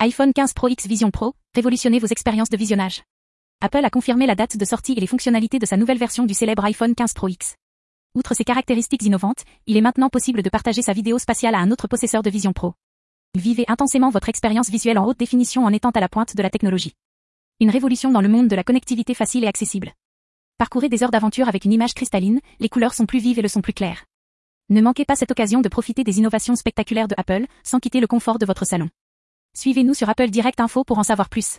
iPhone 15 Pro X Vision Pro, révolutionnez vos expériences de visionnage. Apple a confirmé la date de sortie et les fonctionnalités de sa nouvelle version du célèbre iPhone 15 Pro X. Outre ses caractéristiques innovantes, il est maintenant possible de partager sa vidéo spatiale à un autre possesseur de Vision Pro. Vivez intensément votre expérience visuelle en haute définition en étant à la pointe de la technologie. Une révolution dans le monde de la connectivité facile et accessible. Parcourez des heures d'aventure avec une image cristalline, les couleurs sont plus vives et le son plus clair. Ne manquez pas cette occasion de profiter des innovations spectaculaires de Apple, sans quitter le confort de votre salon. Suivez-nous sur Apple Direct Info pour en savoir plus.